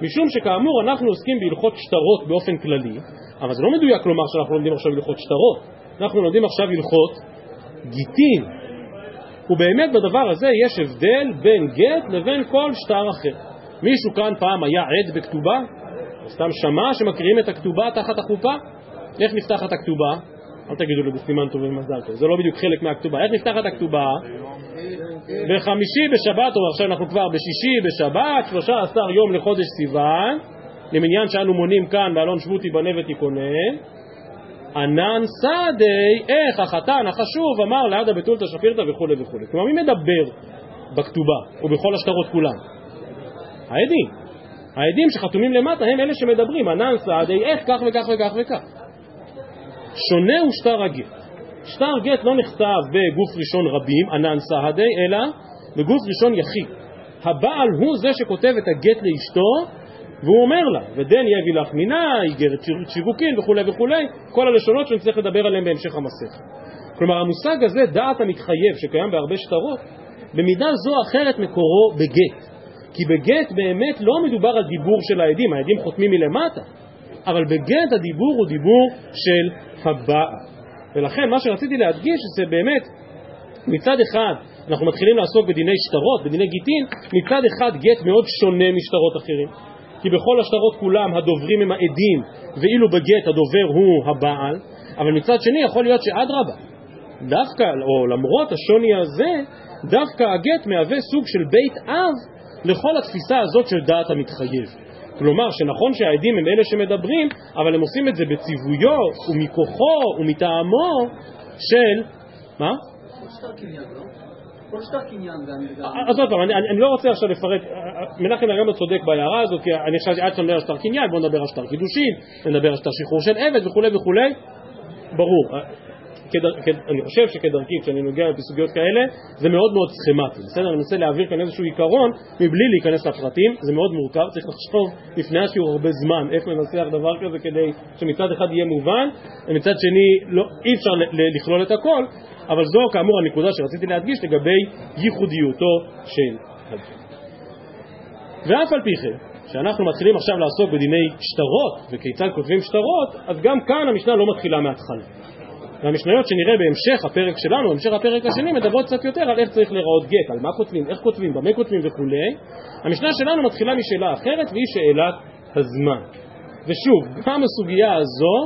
משום שכאמור אנחנו עוסקים בהלכות שטרות באופן כללי, אבל זה לא מדויק לומר שאנחנו לומדים עכשיו הלכות שטרות, אנחנו לומדים עכשיו הלכות גיטין. ובאמת בדבר הזה יש הבדל בין גט לבין כל שטר אחר. מישהו כאן פעם היה עד בכתובה? סתם שמע שמקריאים את הכתובה תחת החופה? איך נפתחת הכתובה? אל תגידו לי בסימן טוב ומזל טוב, זה לא בדיוק חלק מהכתובה. איך נפתחת הכתובה? בחמישי בשבת, או עכשיו אנחנו כבר בשישי בשבת, שלושה עשר יום לחודש סיוון, למניין שאנו מונים כאן באלון שבותי בנה ותיכונן, ענן סעדי, איך החתן החשוב אמר לידה בתולתא שפירתא וכולי וכולי. כלומר, מי מדבר בכתובה ובכל השטרות כולם? העדים. העדים שחתומים למטה הם אלה שמדברים, ענן סעדי, איך כך וכך וכך וכך. שונה הוא שטר הגט. שטר גט לא נכתב בגוף ראשון רבים, ענן סהדי, אלא בגוף ראשון יחיד. הבעל הוא זה שכותב את הגט לאשתו, והוא אומר לה, ודן יביא לך מינה, איגרת שיווקין וכולי וכולי, כל הלשונות שנצטרך לדבר עליהן בהמשך המסכת. כלומר המושג הזה, דעת המתחייב, שקיים בהרבה שטרות, במידה זו או אחרת מקורו בגט. כי בגט באמת לא מדובר על דיבור של העדים, העדים חותמים מלמטה, אבל בגט הדיבור הוא דיבור של הבעל. ולכן מה שרציתי להדגיש זה באמת מצד אחד אנחנו מתחילים לעסוק בדיני שטרות, בדיני גיטין, מצד אחד גט מאוד שונה משטרות אחרים כי בכל השטרות כולם הדוברים הם העדים ואילו בגט הדובר הוא הבעל אבל מצד שני יכול להיות שאדרבה דווקא, או למרות השוני הזה, דווקא הגט מהווה סוג של בית אב לכל התפיסה הזאת של דעת המתחייב כלומר שנכון שהעדים הם אלה שמדברים, אבל הם עושים את זה בציוויו ומכוחו ומטעמו של... מה? אז עוד פעם, אני לא רוצה עכשיו לפרט, מנחם הרמב"ם צודק בהערה הזאת, כי אני חשבתי עד שאתה מדבר על שטר קניין, בוא נדבר על שטר קידושין, נדבר על שטר שחרור של עבד וכולי וכולי, ברור. אני חושב שכדרכי, כשאני נוגע בסוגיות כאלה, זה מאוד מאוד סכמטי, בסדר? אני מנסה להעביר כאן איזשהו עיקרון מבלי להיכנס לפרטים, זה מאוד מורכב, צריך לחשוב לפני השיעור הרבה זמן איך לנסח דבר כזה כדי שמצד אחד יהיה מובן, ומצד שני לא, אי אפשר לכלול את הכל, אבל זו כאמור הנקודה שרציתי להדגיש לגבי ייחודיותו של הדין. ואף על פי כן, כשאנחנו מתחילים עכשיו לעסוק בדיני שטרות וכיצד כותבים שטרות, אז גם כאן המשנה לא מתחילה מההתחלה. והמשניות שנראה בהמשך הפרק שלנו, בהמשך הפרק השני, מדברות קצת יותר על איך צריך להיראות גט, על מה כותבים, איך כותבים, במה כותבים וכולי. המשנה שלנו מתחילה משאלה אחרת והיא שאלת הזמן. ושוב, גם הסוגיה הזו,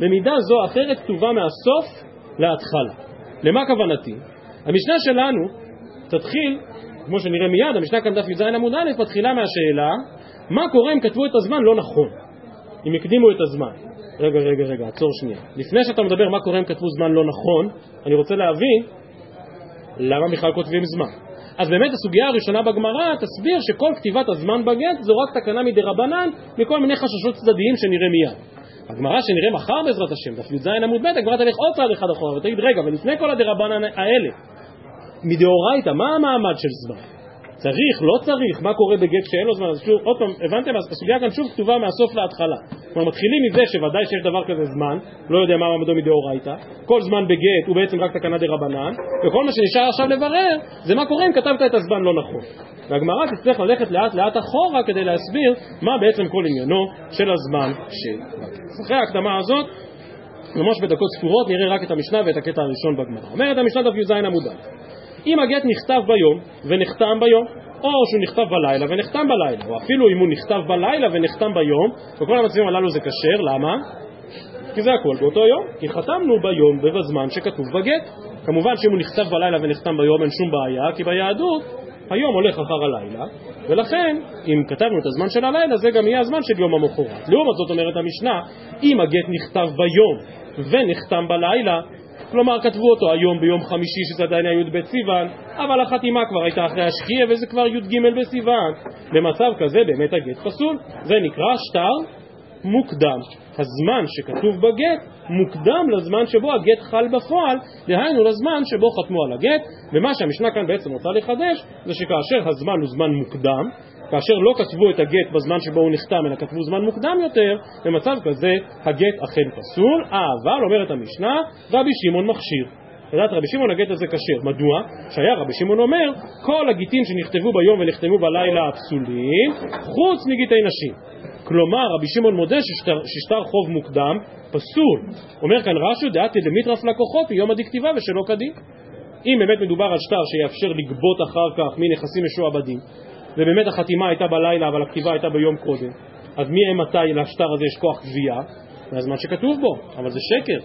במידה זו אחרת, כתובה מהסוף להתחלה. למה כוונתי? המשנה שלנו תתחיל, כמו שנראה מיד, המשנה כאן דף י"ז עמוד א', מתחילה מהשאלה מה קורה אם כתבו את הזמן לא נכון, אם הקדימו את הזמן. רגע, רגע, רגע, עצור שנייה. לפני שאתה מדבר מה קורה אם כתבו זמן לא נכון, אני רוצה להבין למה בכלל כותבים זמן. אז באמת הסוגיה הראשונה בגמרא תסביר שכל כתיבת הזמן בגט זו רק תקנה מדי רבנן מכל מיני חששות צדדיים שנראה מיד. הגמרא שנראה מחר בעזרת השם, דף י"ז עמוד ב', הגמרא תלך עוד צעד אחד אחורה ותגיד רגע, ולפני כל הדרבנן האלה, מדאורייתא, מה המעמד של זמן? צריך, לא צריך, מה קורה בגט שאין לו זמן, אז שוב, עוד פעם, הבנתם? הסוגיה כאן שוב כתובה מהסוף להתחלה. כלומר, מתחילים מזה שוודאי שיש דבר כזה זמן, לא יודע מה מעמדו מדאורייתא, כל זמן בגט הוא בעצם רק תקנה דה רבנן, וכל מה שנשאר עכשיו לברר זה מה קורה אם כתבת את הזמן לא נכון. והגמרא תצטרך ללכת לאט לאט אחורה כדי להסביר מה בעצם כל עניינו של הזמן של. אחרי ההקדמה הזאת, ממש בדקות ספורות נראה רק את המשנה ואת הקטע הראשון בגמרא. אומרת המשנה דף י"ז עמודה אם הגט נכתב ביום ונחתם ביום, או שהוא נכתב בלילה ונחתם בלילה, או אפילו אם הוא נכתב בלילה ונחתם ביום, בכל המצבים הללו זה כשר, למה? כי זה הכל באותו יום, כי חתמנו ביום ובזמן שכתוב בגט. כמובן שאם הוא נכתב בלילה ונחתם ביום אין שום בעיה, כי ביהדות היום הולך אחר הלילה, ולכן אם כתבנו את הזמן של הלילה זה גם יהיה הזמן של יום המחרת. לעומת זאת אומרת המשנה, אם הגט נכתב ביום ונחתם בלילה, כלומר כתבו אותו היום ביום חמישי שזה עדיין היה י"ב סיוון, אבל החתימה כבר הייתה אחרי השקיעה וזה כבר י"ג בסיוון. במצב כזה באמת הגט פסול. זה נקרא שטר מוקדם. הזמן שכתוב בגט מוקדם לזמן שבו הגט חל בפועל, דהיינו לזמן שבו חתמו על הגט, ומה שהמשנה כאן בעצם רוצה לחדש זה שכאשר הזמן הוא זמן מוקדם, כאשר לא כתבו את הגט בזמן שבו הוא נחתם, אלא כתבו זמן מוקדם יותר, במצב כזה הגט אכן פסול, אבל, אומרת המשנה, רבי שמעון מכשיר. לדעת רבי שמעון הגט הזה כשר. מדוע? שהיה רבי שמעון אומר, כל הגיטים שנכתבו ביום ונחתמו בלילה פסולים, חוץ מגיטי נשים. כלומר, רבי שמעון מודה ששטר, ששטר חוב מוקדם פסול. אומר כאן רש"י, דעתי דמיטרף לקוחות מיום הדכתיבה ושלא כדין. אם באמת מדובר על שטר שיאפשר לגבות אחר כך מנכסים משועבדים, ובאמת החתימה הייתה בלילה אבל הכתיבה הייתה ביום קודם, אז מי מתי לשטר הזה יש כוח גבייה? מהזמן שכתוב בו, אבל זה שקר,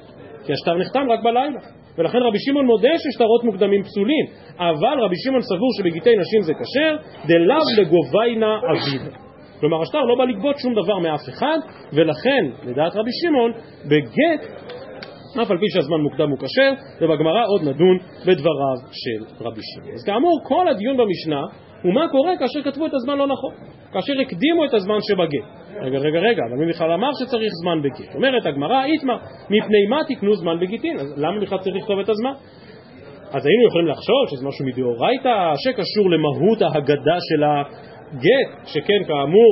כי השטר נחתם רק בלילה. ולכן רבי שמעון מודה ששטרות מוקדמים פסולים, אבל רבי שמעון סבור שבגיטי נשים זה כשר, דלאו לגוביינה אבידה. כלומר השטר לא בא לגבות שום דבר מאף אחד, ולכן, לדעת רבי שמעון, בגט, אף על פי שהזמן מוקדם הוא כשר, ובגמרא עוד נדון בדבריו של רבי שמעון. אז כאמור, כל הדיון במשנה הוא מה קורה כאשר כתבו את הזמן לא נכון, כאשר הקדימו את הזמן שבגט. רגע, רגע, רגע, אבל מי בכלל אמר שצריך זמן בגט? אומרת הגמרא, איתמר, מפני מה תקנו זמן בגיטין? אז למה בכלל צריך לכתוב את הזמן? אז היינו יכולים לחשוב שזה משהו מדאורייתא שקשור למהות ההגדה של גט, שכן כאמור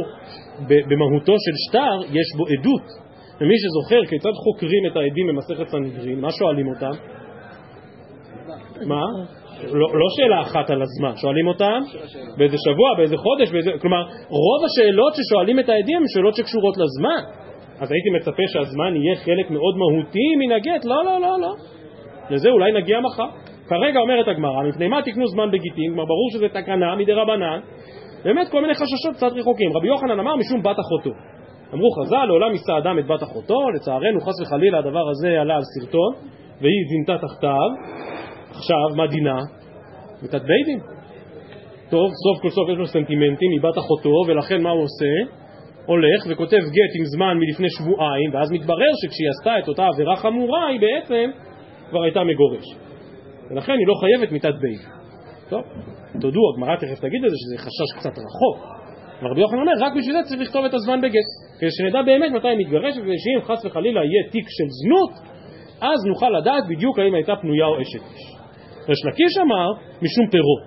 במהותו של שטר יש בו עדות. ומי שזוכר כיצד חוקרים את העדים במסכת סנהדרין, מה שואלים אותם? מה? לא, לא שאלה אחת על הזמן, שואלים אותם באיזה שבוע, באיזה חודש, באיזה... כלומר רוב השאלות ששואלים את העדים הן שאלות שקשורות לזמן אז הייתי מצפה שהזמן יהיה חלק מאוד מהותי מן הגט, לא, לא, לא, לא לזה אולי נגיע מחר כרגע אומרת הגמרא, מפני מה תקנו זמן בגיטין, כלומר ברור שזה תקנה מדי רבנן באמת כל מיני חששות קצת רחוקים. רבי יוחנן אמר משום בת אחותו. אמרו חז"ל, לעולם יישא אדם את בת אחותו, לצערנו חס וחלילה הדבר הזה עלה על סרטון, והיא זינתה תחתיו. עכשיו, מה דינה? מיתת בית דין. טוב, סוף כל סוף יש לו סנטימנטים מבת אחותו, ולכן מה הוא עושה? הולך וכותב גט עם זמן מלפני שבועיים, ואז מתברר שכשהיא עשתה את אותה עבירה חמורה, היא בעצם כבר הייתה מגורשת. ולכן היא לא חייבת מיתת בית. טוב, תודו, הגמרא תכף תגיד את זה, שזה חשש קצת רחוק. רבי יוחנן אומר, רק בשביל זה צריך לכתוב את הזמן בגט. כדי שנדע באמת מתי היא מתגרשת, ושאם חס וחלילה יהיה תיק של זנות, אז נוכל לדעת בדיוק האם הייתה פנויה או אשת איש. ריש לקיש אמר, משום פירות.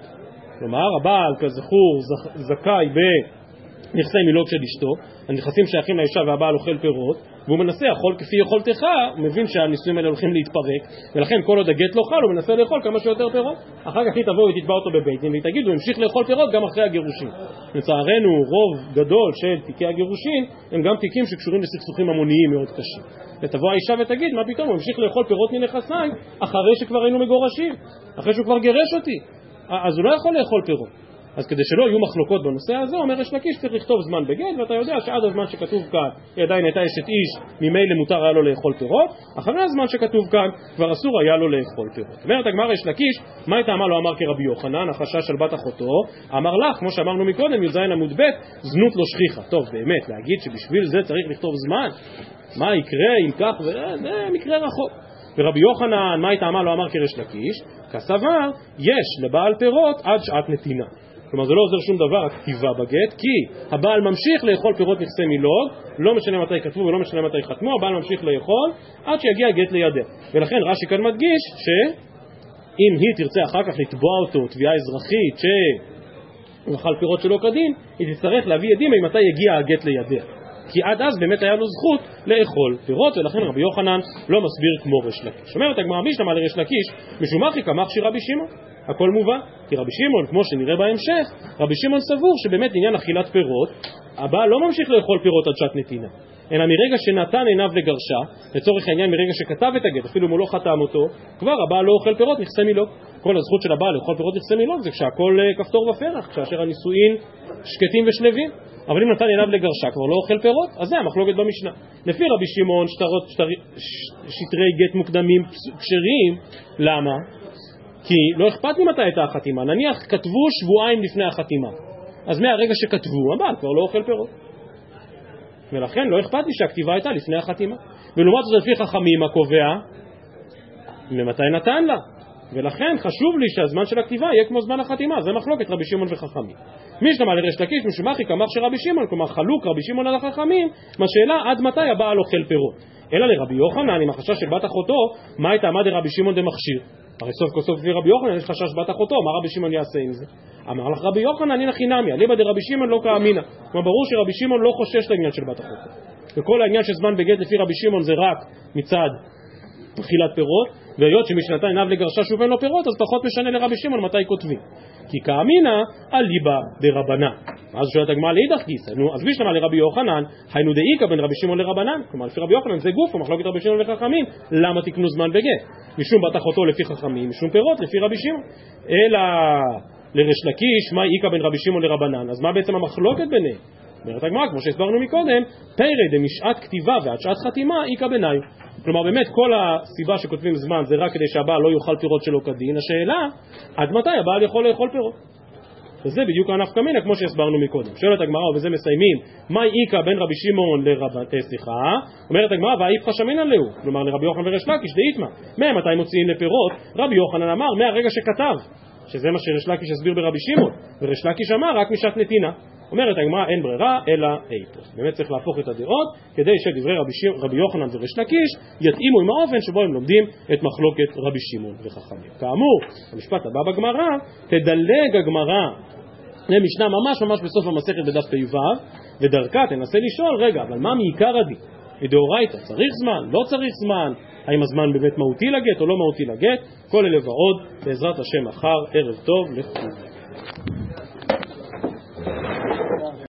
כלומר, הבעל, כזכור, זכאי בנכסי מילוג של אשתו, הנכסים שייכים לאישה והבעל אוכל פירות, והוא מנסה לאכול כפי יכולתך, הוא מבין שהנישואים האלה הולכים להתפרק, ולכן כל עוד הגט לא חל הוא מנסה לאכול כמה שיותר פירות. אחר כך היא תבוא ותתבע אותו בבית דין והיא תגיד, הוא המשיך לאכול פירות גם אחרי הגירושין. לצערנו רוב גדול של תיקי הגירושין הם גם תיקים שקשורים לסכסוכים המוניים מאוד קשים. ותבוא האישה ותגיד, מה פתאום, הוא המשיך לאכול פירות מנכסיי אחרי שכבר היינו מגורשים, אחרי שהוא כבר גירש אותי. אז הוא לא יכול לאכול פירות. אז כדי שלא יהיו מחלוקות בנושא הזה, אומר יש לקיש צריך לכתוב זמן בגט, ואתה יודע שעד הזמן שכתוב כאן היא עדיין הייתה אשת איש, ממילא מותר היה לו לאכול פירות, אחרי הזמן שכתוב כאן כבר אסור היה לו לאכול פירות. אומרת הגמר יש לקיש, מה הייתה לו אמר כרבי יוחנן, החשש של בת אחותו, אמר לך, כמו שאמרנו מקודם, י"ז עמוד ב', זנות לא שכיחה. טוב, באמת, להגיד שבשביל זה צריך לכתוב זמן? מה יקרה אם כך, זה מקרה רחוק. ורבי יוחנן, מה הייתה לו אמר כרש לקיש, כסבר, יש לבעל פירות עד שעת נתינה. כלומר זה לא עוזר שום דבר הכתיבה בגט, כי הבעל ממשיך לאכול פירות נכסי מילוג, לא משנה מתי כתבו ולא משנה מתי חתמו, הבעל ממשיך לאכול עד שיגיע גט לידיה. ולכן רש"י כאן מדגיש שאם היא תרצה אחר כך לתבוע אותו תביעה אזרחית שהוא אכל פירות שלא כדין, היא תצטרך להביא עדים ממתי יגיע הגט לידיה. כי עד אז באמת היה לו זכות לאכול פירות, ולכן רבי יוחנן לא מסביר כמו ריש לקיש. אומרת הגמרא מישנה מה לריש לקיש, משום אחי כמחשי רבי שמעון. הכל מובן, כי רבי שמעון, כמו שנראה בהמשך, רבי שמעון סבור שבאמת עניין אכילת פירות, הבעל לא ממשיך לאכול פירות עד שעת נתינה, אלא מרגע שנתן עיניו לגרשה, לצורך העניין מרגע שכתב את הגט, אפילו אם הוא לא חתם אותו, כבר הבעל לא אוכל פירות, נכסה מילו. כל הזכות של הבעל לאכול פירות נכסי מילון זה כשהכל אה, כפתור ופרח, כאשר הנישואין שקטים ושלווים. אבל אם נתן עיניו לגרשה כבר לא אוכל פירות, אז זה המחלוקת במשנה. לפי רבי שמעון שטרות, שטר, שטרי גט מוקדמים כשרים, למה? כי לא אכפת ממתי הייתה החתימה, נניח כתבו שבועיים לפני החתימה, אז מהרגע שכתבו הבעל כבר לא אוכל פירות. ולכן לא אכפת לי שהכתיבה הייתה לפני החתימה. ולעומת זאת לפי חכמים הקובע, ממתי נתן לה? ולכן חשוב לי שהזמן של הכתיבה יהיה כמו זמן החתימה, זה מחלוקת רבי שמעון וחכמים. מי שמע לריש לקיש משומחי כמח של רבי שמעון, כלומר חלוק רבי שמעון על החכמים, מהשאלה עד מתי הבעל אוכל פירות. אלא לרבי יוחנן עם החשש של בת אחותו, מה הייתה עמד לרבי שמעון דמכשיר? הרי סוף כל סוף לפי רבי יוחנן יש חשש בת אחותו, מה רבי שמעון יעשה עם זה? אמר לך רבי יוחנן, הנה חינמי, אליבא דרבי שמעון לא כאמינא. כלומר ברור שרבי שמעון לא חושש לעניין של בת אחותו. וכל העניין של זמן בגט לפי רבי שמעון זה רק מצד אכילת פירות, והיות שמי שנתן עיניו לגרשה שוב אין לו פירות, אז פחות משנה לרבי שמעון מתי כותבים. כי כאמינא אליבא דרבנן. אז שואלת הגמרא לאידך גיסא, נו, אז בישלמה לרבי יוחנן, היינו דאיכא בין רבי שמעון לרבנן, כלומר לפי רבי יוחנן זה גוף, המחלוקת רבי שמעון וחכמים, למה תקנו זמן בגט? משום בת אחותו לפי חכמים, משום פירות לפי רבי שמעון. אלא לריש לקיש, מה איכא בין רבי שמעון לרבנן, אז מה בעצם המחלוקת ביניהם? אומרת הגמרא, כמו שהסברנו מקודם, פרא דמשעת כתיבה ועד שעת חתימה איכא בניו. כלומר באמת כל הסיבה שכותבים זמן זה רק כדי שהבעל לא יאכל פירות שלא כדין, השאלה עד מתי הבעל יכול לאכול פירות. וזה בדיוק הנפקא מינה כמו שהסברנו מקודם. שואלת הגמרא ובזה מסיימים, מהי איכא בין רבי שמעון לרב... אה, סליחה, אומרת הגמרא ואיפכא שמינן להו, כלומר לרבי יוחנן וריש לקיש דאיתמא, ממתי מוציאים לפירות? רבי יוחנן אמר מהרגע שכתב, שזה מה שריש לקיש הסביר ברבי שמעון, וריש לקיש אמר רק משעת נתינה. אומרת הגמרא אין ברירה אלא איפוס. באמת צריך להפוך את הדעות כדי שדברי רבי, ש... רבי יוחנן וריש לקיש יתאימו עם האופן שבו הם לומדים את מחלוקת רבי שמעון וחכמים. כאמור, המשפט הבא בגמרא, תדלג הגמרא למשנה ממש ממש בסוף המסכת בדף פ"ו, ודרכה תנסה לשאול, רגע, אבל מה מעיקר הדין? מדאורייתא, צריך זמן? לא צריך זמן? האם הזמן באמת מהותי לגט או לא מהותי לגט, כל אלה ועוד, בעזרת השם מחר, ערב טוב לכולם.